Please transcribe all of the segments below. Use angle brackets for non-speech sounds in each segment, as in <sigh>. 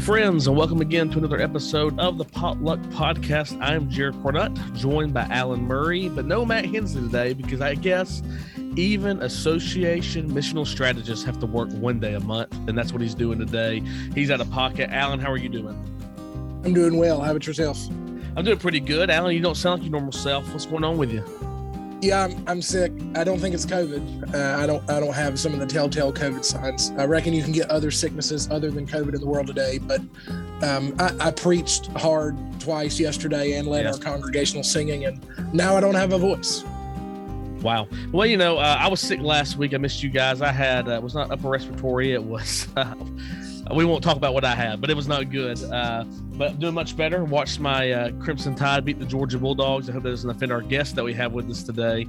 Hello, friends, and welcome again to another episode of the Potluck Podcast. I'm Jared Cornutt, joined by Alan Murray, but no Matt Hensley today because I guess even association missional strategists have to work one day a month, and that's what he's doing today. He's out of pocket. Alan, how are you doing? I'm doing well. How about yourself? I'm doing pretty good. Alan, you don't sound like your normal self. What's going on with you? Yeah, I'm, I'm sick. I don't think it's COVID. Uh, I don't I don't have some of the telltale COVID signs. I reckon you can get other sicknesses other than COVID in the world today. But um, I, I, preached hard twice yesterday and led our congregational singing, and now I don't have a voice. Wow. Well, you know, uh, I was sick last week. I missed you guys. I had uh, it was not upper respiratory. It was. <laughs> We won't talk about what I had, but it was not good. Uh, but doing much better. Watched my uh, Crimson Tide beat the Georgia Bulldogs. I hope that doesn't offend our guest that we have with us today.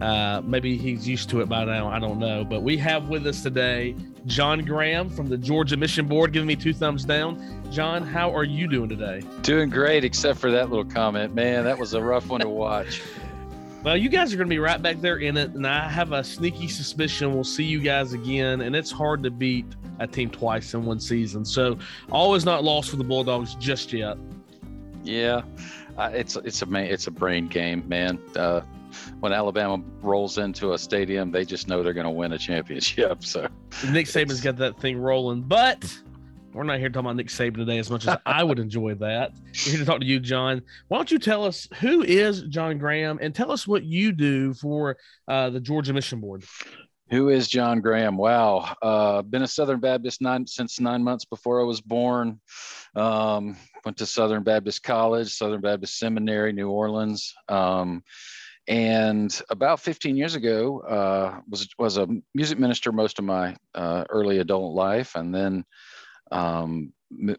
Uh, maybe he's used to it by now. I don't know. But we have with us today John Graham from the Georgia Mission Board, giving me two thumbs down. John, how are you doing today? Doing great, except for that little comment. Man, that was a rough one to watch. <laughs> Well, you guys are going to be right back there in it, and I have a sneaky suspicion we'll see you guys again. And it's hard to beat a team twice in one season, so all is not lost for the Bulldogs just yet. Yeah, uh, it's it's a it's a brain game, man. Uh, when Alabama rolls into a stadium, they just know they're going to win a championship. <laughs> So Nick Saban's got that thing rolling, but we're not here talking about Nick Saban today as much as I would enjoy that. We're here to talk to you, John. Why don't you tell us who is John Graham and tell us what you do for uh, the Georgia Mission Board? Who is John Graham? Wow, uh, been a Southern Baptist nine, since nine months before I was born. Um, went to Southern Baptist College, Southern Baptist Seminary, New Orleans. Um, and about 15 years ago, uh, was was a music minister most of my uh, early adult life, and then um, m-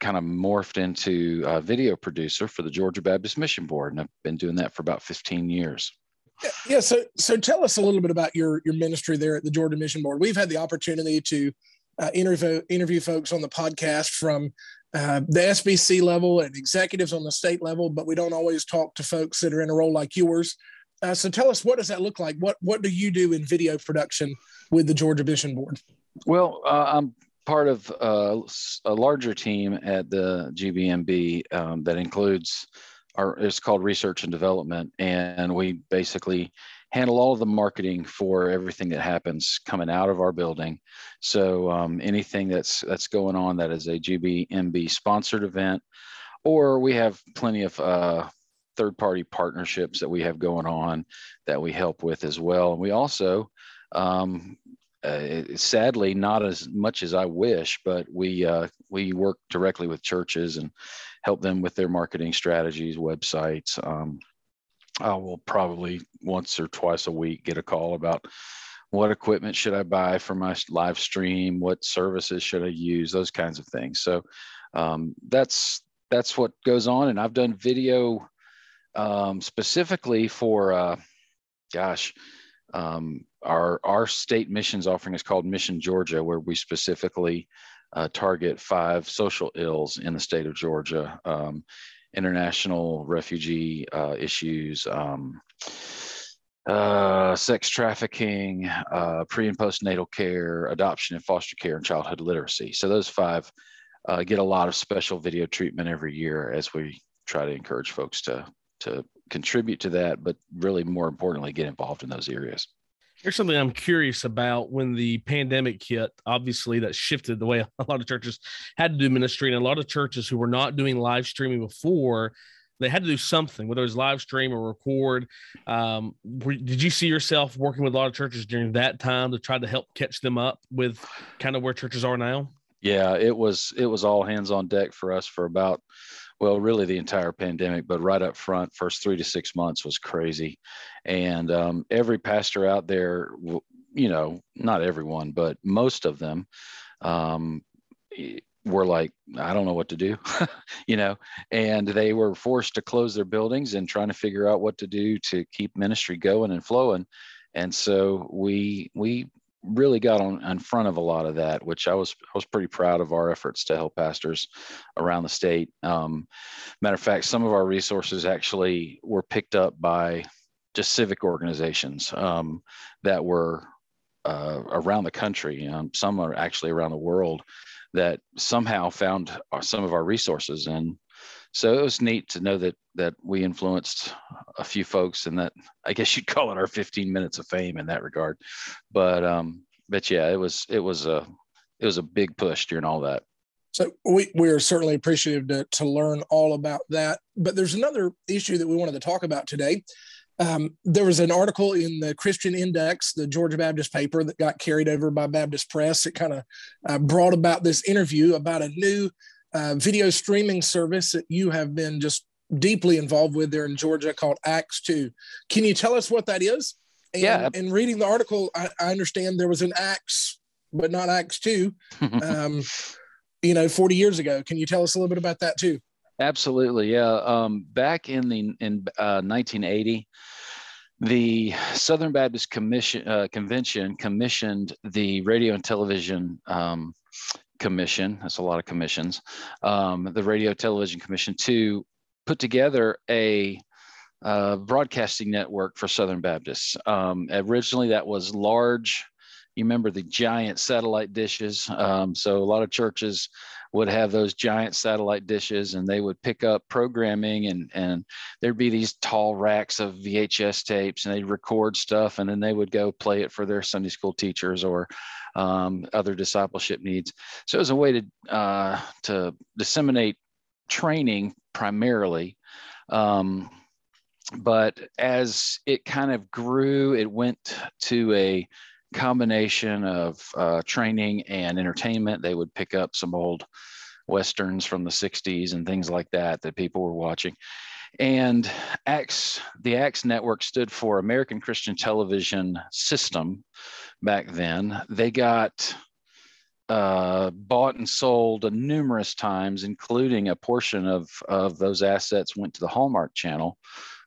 kind of morphed into a video producer for the Georgia Baptist Mission Board, and I've been doing that for about 15 years. Yeah, so so tell us a little bit about your your ministry there at the Georgia Mission Board. We've had the opportunity to uh, interview interview folks on the podcast from uh, the SBC level and executives on the state level, but we don't always talk to folks that are in a role like yours. Uh, so tell us what does that look like? What what do you do in video production with the Georgia Mission Board? Well, uh, I'm part of uh, a larger team at the GBMB um, that includes our it's called research and development, and we basically handle all of the marketing for everything that happens coming out of our building. So um, anything that's that's going on that is a GBMB sponsored event, or we have plenty of uh, third party partnerships that we have going on that we help with as well. And we also um, uh, sadly not as much as I wish, but we uh, we work directly with churches and help them with their marketing strategies, websites. Um, I will probably once or twice a week get a call about what equipment should I buy for my live stream, what services should I use, those kinds of things. So um, that's that's what goes on, and I've done video um, specifically for, uh, gosh. Um, our our state missions offering is called Mission Georgia, where we specifically uh, target five social ills in the state of Georgia: um, international refugee uh, issues, um, uh, sex trafficking, uh, pre and postnatal care, adoption and foster care, and childhood literacy. So those five uh, get a lot of special video treatment every year as we try to encourage folks to to contribute to that, but really more importantly, get involved in those areas. Here's something I'm curious about when the pandemic hit. Obviously, that shifted the way <laughs> a lot of churches had to do ministry, and a lot of churches who were not doing live streaming before, they had to do something, whether it was live stream or record. Um, did you see yourself working with a lot of churches during that time to try to help catch them up with kind of where churches are now? Yeah, it was it was all hands on deck for us for about well, really the entire pandemic, but right up front, first three to six months was crazy. And um, every pastor out there, you know, not everyone, but most of them um, were like, I don't know what to do, <laughs> you know, and they were forced to close their buildings and trying to figure out what to do to keep ministry going and flowing. And so we we really got on in front of a lot of that, which I was I was pretty proud of our efforts to help pastors around the state. Um, matter of fact, some of our resources actually were picked up by just civic organizations um, that were uh, around the country. Um, some are actually around the world that somehow found some of our resources and so it was neat to know that that we influenced a few folks and that i guess you'd call it our 15 minutes of fame in that regard but um but yeah it was it was a it was a big push during all that so we, we are certainly appreciative to, to learn all about that. But there's another issue that we wanted to talk about today. Um, there was an article in the Christian Index, the Georgia Baptist paper, that got carried over by Baptist Press. It kind of uh, brought about this interview about a new uh, video streaming service that you have been just deeply involved with there in Georgia called Acts 2. Can you tell us what that is? And, yeah. In reading the article, I, I understand there was an Acts, but not Acts 2. <laughs> Um, you know 40 years ago can you tell us a little bit about that too absolutely yeah um, back in the in uh, 1980 the southern baptist commission uh, convention commissioned the radio and television um, commission that's a lot of commissions um, the radio television commission to put together a uh, broadcasting network for southern baptists um, originally that was large you remember the giant satellite dishes. Um, so a lot of churches would have those giant satellite dishes and they would pick up programming and, and there'd be these tall racks of VHS tapes and they'd record stuff and then they would go play it for their Sunday school teachers or um, other discipleship needs. So it was a way to, uh, to disseminate training primarily. Um, but as it kind of grew, it went to a combination of uh, training and entertainment. They would pick up some old westerns from the 60s and things like that that people were watching. And ACTS, the ACTS network stood for American Christian Television System back then. They got uh, bought and sold numerous times, including a portion of, of those assets went to the Hallmark Channel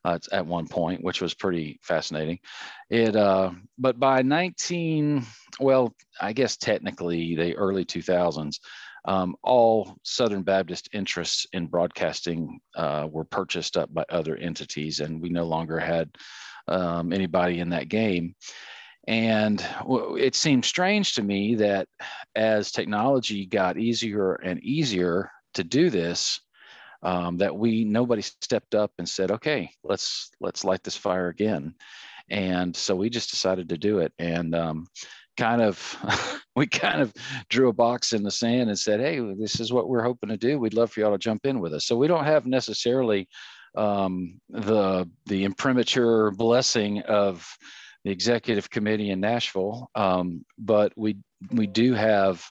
uh, at one point, which was pretty fascinating. It, uh, but by 19, well, I guess technically the early 2000s, um, all Southern Baptist interests in broadcasting uh, were purchased up by other entities, and we no longer had um, anybody in that game. And it seemed strange to me that as technology got easier and easier to do this, um, that we nobody stepped up and said, okay, let's let's light this fire again. And so we just decided to do it. And um, kind of <laughs> we kind of drew a box in the sand and said, hey, this is what we're hoping to do. We'd love for y'all to jump in with us. So we don't have necessarily um, the the imprimatur blessing of the executive committee in Nashville, um, but we we do have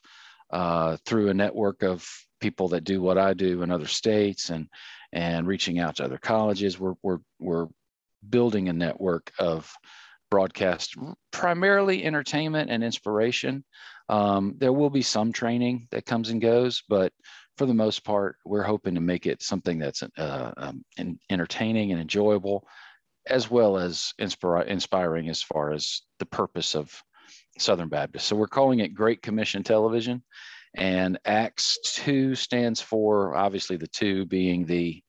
uh, through a network of people that do what I do in other states and and reaching out to other colleges. We're we're we're building a network of broadcast, primarily entertainment and inspiration. Um, there will be some training that comes and goes, but for the most part, we're hoping to make it something that's uh, um, entertaining and enjoyable, as well as inspira- inspiring as far as the purpose of Southern Baptist. So we're calling it Great Commission Television. And Acts 2 stands for obviously the two being the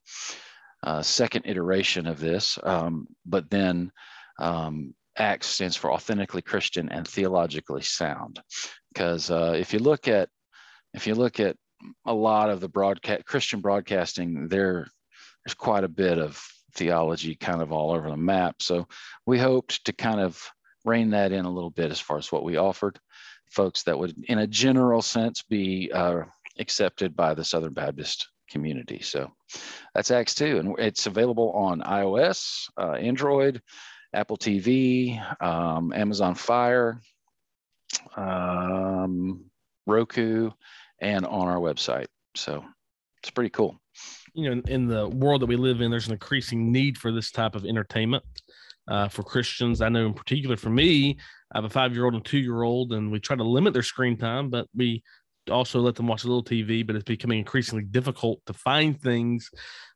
uh, second iteration of this, um, but then um, Acts stands for authentically Christian and theologically sound. Because uh, if you look at if you look at a lot of the broadcast Christian broadcasting, there there's quite a bit of theology kind of all over the map. So we hoped to kind of rein that in a little bit as far as what we offered folks that would, in a general sense, be uh, accepted by the Southern Baptist community. So that's Acts 2, and it's available on iOS, uh, Android, Apple TV, um, Amazon Fire, um, Roku, and on our website. So it's pretty cool. You know, in the world that we live in, there's an increasing need for this type of entertainment uh, for Christians. I know in particular for me, I have a five year old and two year old, and we try to limit their screen time, but we also let them watch a little TV. But it's becoming increasingly difficult to find things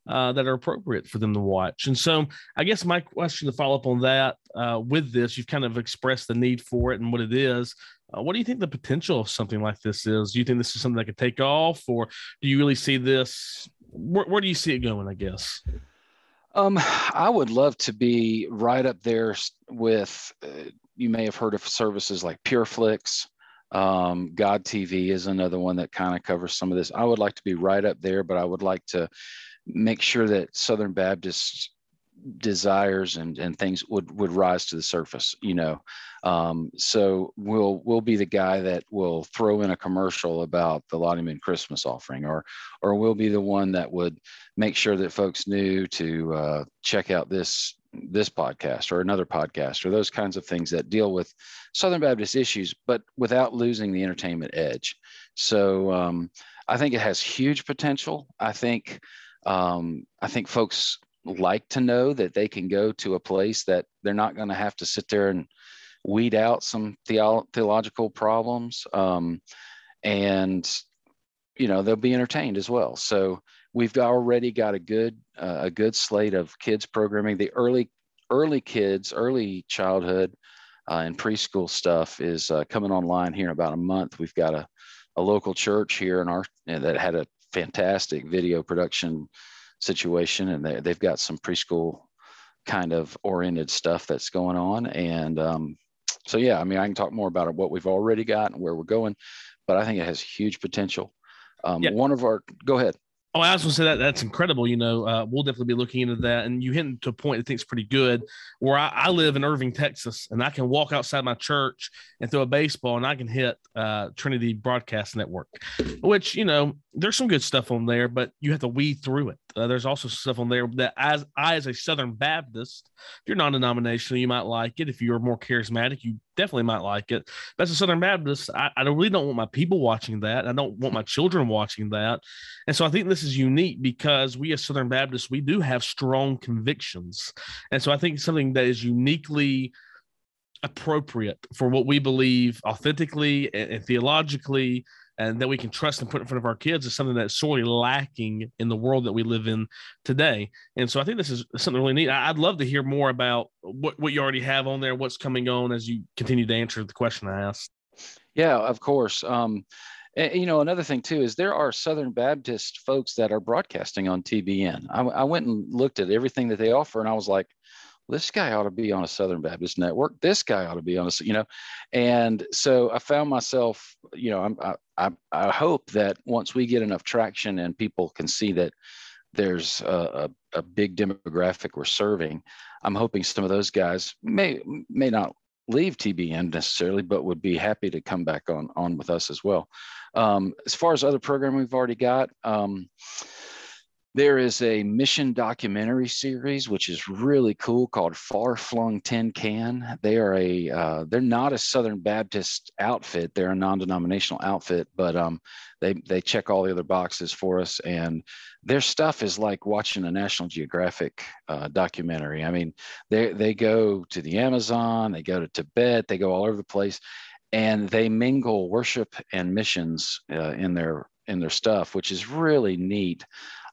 uh, that are appropriate for them to watch. And so, I guess my question to follow up on that uh, with this, you've kind of expressed the need for it and what it is. Uh, what do you think the potential of something like this is? Do you think this is something that could take off, or do you really see this? Where, where do you see it going? I guess. Um, I would love to be right up there with. Uh, you may have heard of services like PureFlix, Um, God TV is another one that kind of covers some of this. I would like to be right up there, but I would like to make sure that Southern Baptist desires and, and things would would rise to the surface you know um, so we'll we'll be the guy that will throw in a commercial about the Lottie Moon Christmas offering or or we'll be the one that would make sure that folks knew to uh, check out this this podcast or another podcast or those kinds of things that deal with Southern Baptist issues, but without losing the entertainment edge. So um, I think it has huge potential. I think um, I think folks like to know that they can go to a place that they're not going to have to sit there and weed out some theo- theological problems um, and you know they'll be entertained as well. So we've already got a good uh, a good slate of kids programming. The early early kids early childhood uh, and preschool stuff is uh, coming online here in about a month. We've got a, a local church here in our that had a fantastic video production situation, and they, they've got some preschool kind of oriented stuff that's going on. And um, so, yeah, I mean, I can talk more about what we've already got and where we're going, but I think it has huge potential. Um, yeah. One of our, go ahead. Oh, I was going to say that that's incredible. You know, uh, we'll definitely be looking into that. And you hit to a point I think is pretty good. Where I, I, live in Irving, Texas, and I can walk outside my church and throw a baseball, and I can hit uh, Trinity Broadcast Network, which you know there's some good stuff on there, but you have to weed through it. Uh, there's also stuff on there that, as I, as a Southern Baptist, if you're non-denominational, you might like it. If you're more charismatic, you definitely might like it. But as a Southern Baptist, I, I really don't want my people watching that. I don't want my children watching that. And so I think this is unique because we as Southern Baptists, we do have strong convictions. And so I think something that is uniquely appropriate for what we believe authentically and, and theologically and that we can trust and put in front of our kids is something that's sorely lacking in the world that we live in today. And so I think this is something really neat. I'd love to hear more about what, what you already have on there, what's coming on as you continue to answer the question I asked. Yeah, of course. Um, and, you know, another thing too is there are Southern Baptist folks that are broadcasting on TBN. I, I went and looked at everything that they offer, and I was like, this guy ought to be on a Southern Baptist network. This guy ought to be on a, you know, and so I found myself, you know, I'm, I, I, I hope that once we get enough traction and people can see that there's a, a, a big demographic we're serving, I'm hoping some of those guys may may not leave TBN necessarily, but would be happy to come back on on with us as well. Um, as far as other programming we've already got. Um, there is a mission documentary series which is really cool called Far Flung Tin Can. They are a uh, they're not a Southern Baptist outfit. They're a non-denominational outfit, but um, they they check all the other boxes for us, and their stuff is like watching a National Geographic uh, documentary. I mean, they they go to the Amazon, they go to Tibet, they go all over the place, and they mingle worship and missions uh, in their in their stuff, which is really neat.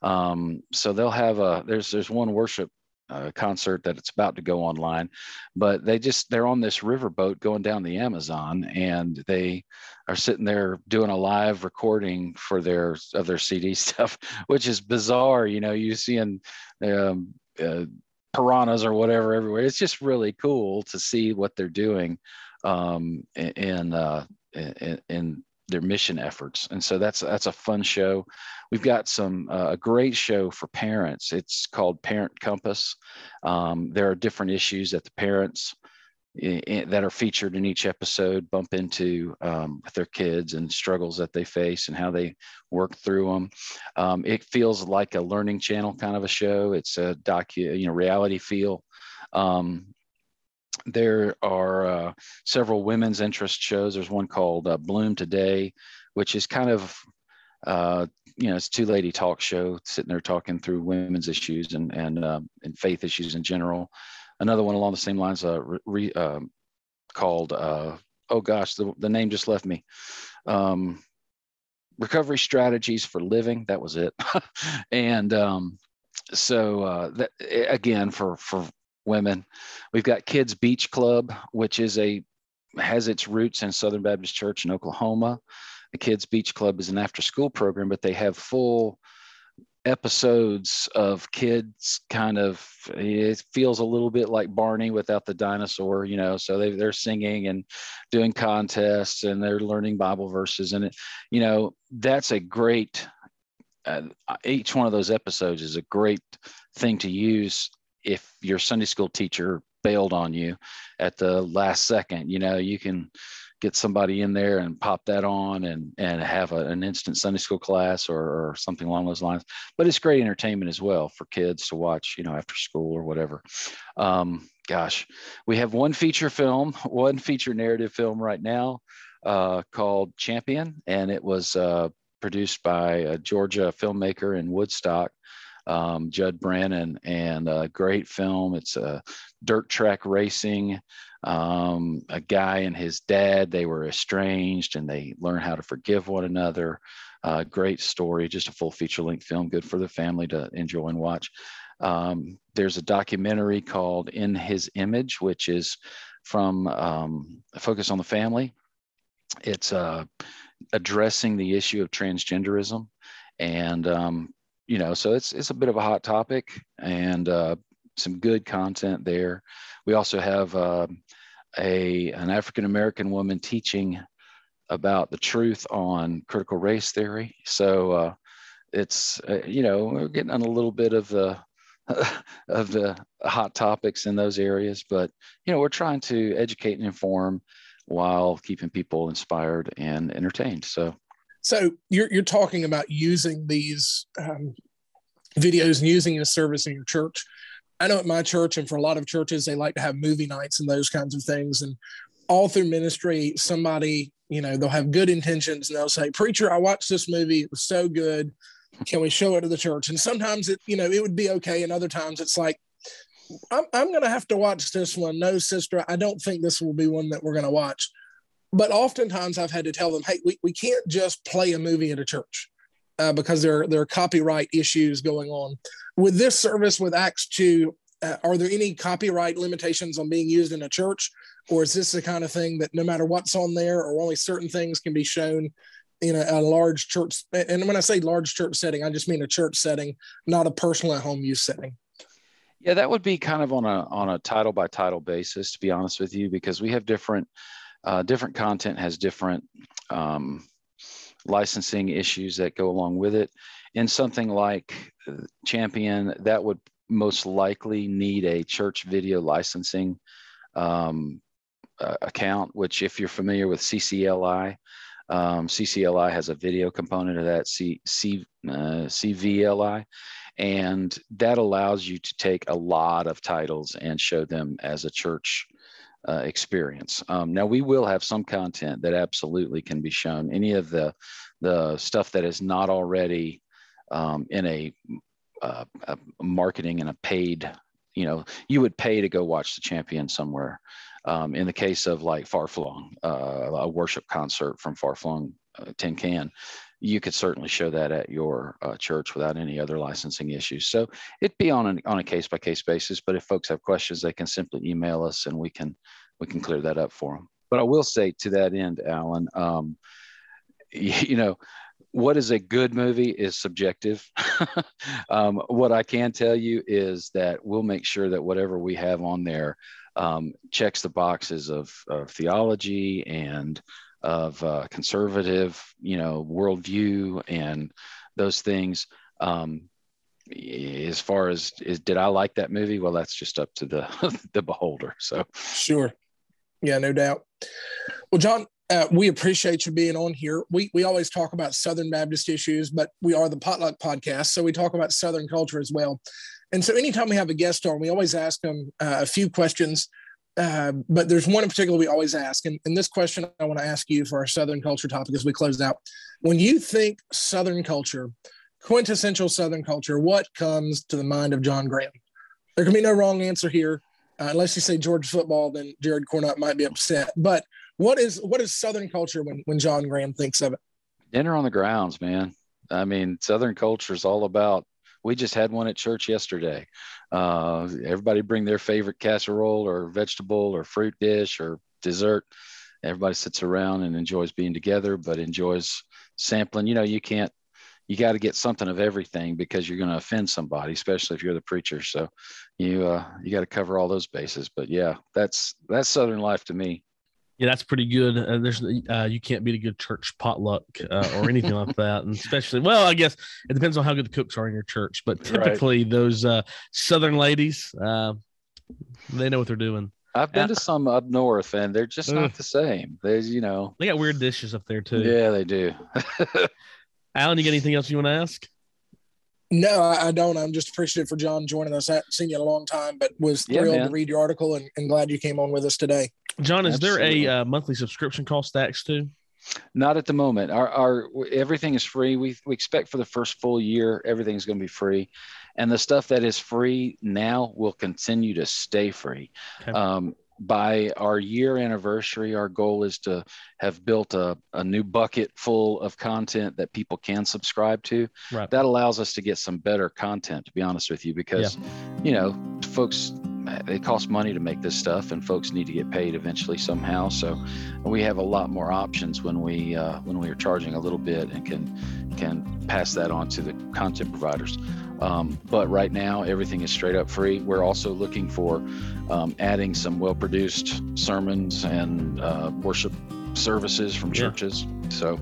Um, so they'll have a there's there's one worship uh, concert that it's about to go online, but they just they're on this riverboat going down the Amazon, and they are sitting there doing a live recording for their of their CD <laughs> stuff, which is bizarre. You know, you seeing um, uh, piranhas or whatever everywhere. It's just really cool to see what they're doing um, in, uh, in, in their mission efforts. And so that's that's a fun show. We've got some uh, a great show for parents. It's called Parent Compass. Um, there are different issues that the parents in, that are featured in each episode bump into um, with their kids and struggles that they face and how they work through them. Um, it feels like a learning channel kind of a show. It's a docu, you know, reality feel. Um, there are uh, several women's interest shows. There's one called uh, Bloom Today, which is kind of, uh, you know, it's two lady talk show sitting there talking through women's issues and and uh, and faith issues in general. Another one along the same lines, uh, re, um, called uh, oh gosh, the, the name just left me. Um, recovery strategies for living. That was it. <laughs> and um, so that again for for women. We've got Kids Beach Club, which is a has its roots in Southern Baptist Church in Oklahoma. The Kids Beach Club is an after school program, but they have full episodes of kids kind of it feels a little bit like barney without the dinosaur you know so they, they're singing and doing contests and they're learning bible verses and it you know that's a great uh, each one of those episodes is a great thing to use if your sunday school teacher bailed on you at the last second you know you can get somebody in there and pop that on and and have a, an instant Sunday school class or, or something along those lines. But it's great entertainment as well for kids to watch, you know, after school or whatever. Um, gosh, we have one feature film, <laughs> one feature narrative film right now uh, called Champion, and it was uh, produced by a Georgia filmmaker in Woodstock. Um, Judd Brannon, and a great film. It's a dirt track racing. Um, a guy and his dad they were estranged and they learn how to forgive one another. Uh, great story just a full feature length film good for the family to enjoy and watch. Um, there's a documentary called in his image which is from um, focus on the family. It's uh, addressing the issue of transgenderism and um, you know so it's it's a bit of a hot topic and uh, some good content there we also have uh, a an African American woman teaching about the truth on critical race theory. So uh, it's uh, you know we're getting on a little bit of the <laughs> of the hot topics in those areas, but you know we're trying to educate and inform while keeping people inspired and entertained. So. So you're, you're talking about using these um, videos and using the service in your church I know at my church and for a lot of churches, they like to have movie nights and those kinds of things. And all through ministry, somebody, you know, they'll have good intentions and they'll say, Preacher, I watched this movie. It was so good. Can we show it to the church? And sometimes it, you know, it would be okay. And other times it's like, I'm, I'm going to have to watch this one. No, sister, I don't think this will be one that we're going to watch. But oftentimes I've had to tell them, hey, we, we can't just play a movie at a church uh, because there, there are copyright issues going on. With this service with Acts 2, uh, are there any copyright limitations on being used in a church? Or is this the kind of thing that no matter what's on there or only certain things can be shown in a, a large church? And when I say large church setting, I just mean a church setting, not a personal at home use setting. Yeah, that would be kind of on a on a title by title basis, to be honest with you, because we have different uh, different content has different um, licensing issues that go along with it. In something like Champion, that would most likely need a church video licensing um, uh, account, which if you're familiar with CCLI, um, CCLI has a video component of that C, C, uh, CVLI, and that allows you to take a lot of titles and show them as a church uh, experience. Um, now we will have some content that absolutely can be shown. Any of the the stuff that is not already um, in a, uh, a, marketing and a paid, you know, you would pay to go watch the champion somewhere. Um, in the case of like Far Flung, uh, a worship concert from Far Flung uh, Tin Can, you could certainly show that at your uh, church without any other licensing issues. So it'd be on, an, on a case by case basis. But if folks have questions, they can simply email us and we can we can clear that up for them. But I will say to that end, Alan, um, <laughs> you know, what is a good movie is subjective. <laughs> um, what I can tell you is that we'll make sure that whatever we have on there um, checks the boxes of, of theology and of uh, conservative, you know, worldview and those things. Um, as far as is, did I like that movie? Well, that's just up to the <laughs> the beholder. So sure, yeah, no doubt. Well, John, uh, we appreciate you being on here. We we always talk about Southern Baptist issues, but we are the Potluck Podcast, so we talk about Southern culture as well. And so, anytime we have a guest on, we always ask them uh, a few questions. Uh, but there's one in particular we always ask, and, and this question I want to ask you for our Southern culture topic as we close out. When you think Southern culture, quintessential Southern culture, what comes to the mind of John Graham? There can be no wrong answer here, uh, unless you say Georgia football. Then Jared Cornutt might be upset. But what is what is Southern culture when when John Graham thinks of it? Dinner on the grounds, man. I mean, Southern culture is all about. We just had one at church yesterday. Uh, everybody bring their favorite casserole or vegetable or fruit dish or dessert. Everybody sits around and enjoys being together, but enjoys sampling. You know, you can't you got to get something of everything because you're going to offend somebody, especially if you're the preacher. So you uh, you got to cover all those bases. But yeah, that's that's Southern life to me. Yeah, that's pretty good. Uh, there's uh, you can't beat a good church potluck uh, or anything like <laughs> that, and especially well, I guess it depends on how good the cooks are in your church. But typically, right. those uh, Southern ladies, uh, they know what they're doing. I've been to some up north, and they're just not the same. There's, you know, they got weird dishes up there too. Yeah, they do. <laughs> Alan, you got anything else you want to ask? No, I don't. I'm just appreciative for John joining us. I haven't seen you in a long time, but was thrilled yeah, to read your article and, and, glad you came on with us today. John, is Absolutely. there a uh, monthly subscription cost Acts 2? Not at the moment. Our, our everything is free. We we expect for the first full year everything's going to be free, and the stuff that is free now will continue to stay free. Okay. Um, by our year anniversary, our goal is to have built a, a new bucket full of content that people can subscribe to. Right. That allows us to get some better content, to be honest with you, because, yeah. you know, folks, it costs money to make this stuff and folks need to get paid eventually somehow. So we have a lot more options when we, uh, when we are charging a little bit and can, can pass that on to the content providers. Um, but right now, everything is straight up free. We're also looking for um, adding some well produced sermons and uh, worship services from churches. Yeah. So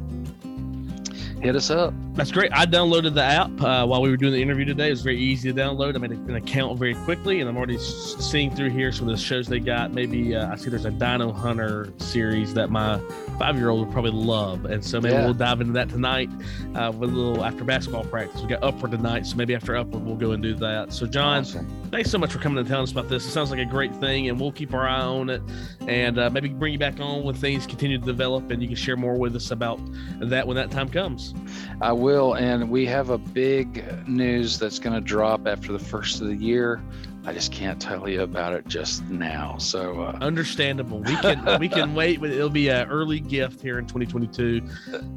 hit us up. That's great. I downloaded the app uh, while we were doing the interview today. It was very easy to download. I made an account very quickly, and I'm already seeing through here some of the shows they got. Maybe uh, I see there's a Dino Hunter series that my five year old would probably love, and so maybe yeah. we'll dive into that tonight uh, with a little after basketball practice. We got Upward tonight, so maybe after Upward we'll go and do that. So John, awesome. Thanks so much for coming and telling us about this. It sounds like a great thing, and we'll keep our eye on it, and uh, maybe bring you back on when things continue to develop, and you can share more with us about that when that time comes. I will, and we have a big news that's going to drop after the first of the year. I just can't tell you about it just now. So uh... understandable. We can we can <laughs> wait, but it'll be an early gift here in 2022.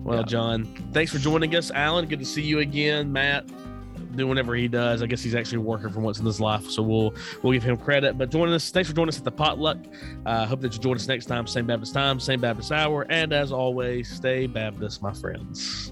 Well, yeah. John, thanks for joining us, Alan. Good to see you again, Matt. Doing whatever he does. I guess he's actually working for once in his life, so we'll we'll give him credit. But joining us, thanks for joining us at the potluck. Uh, hope that you join us next time, same Baptist time, same Baptist hour, and as always, stay Baptist, my friends.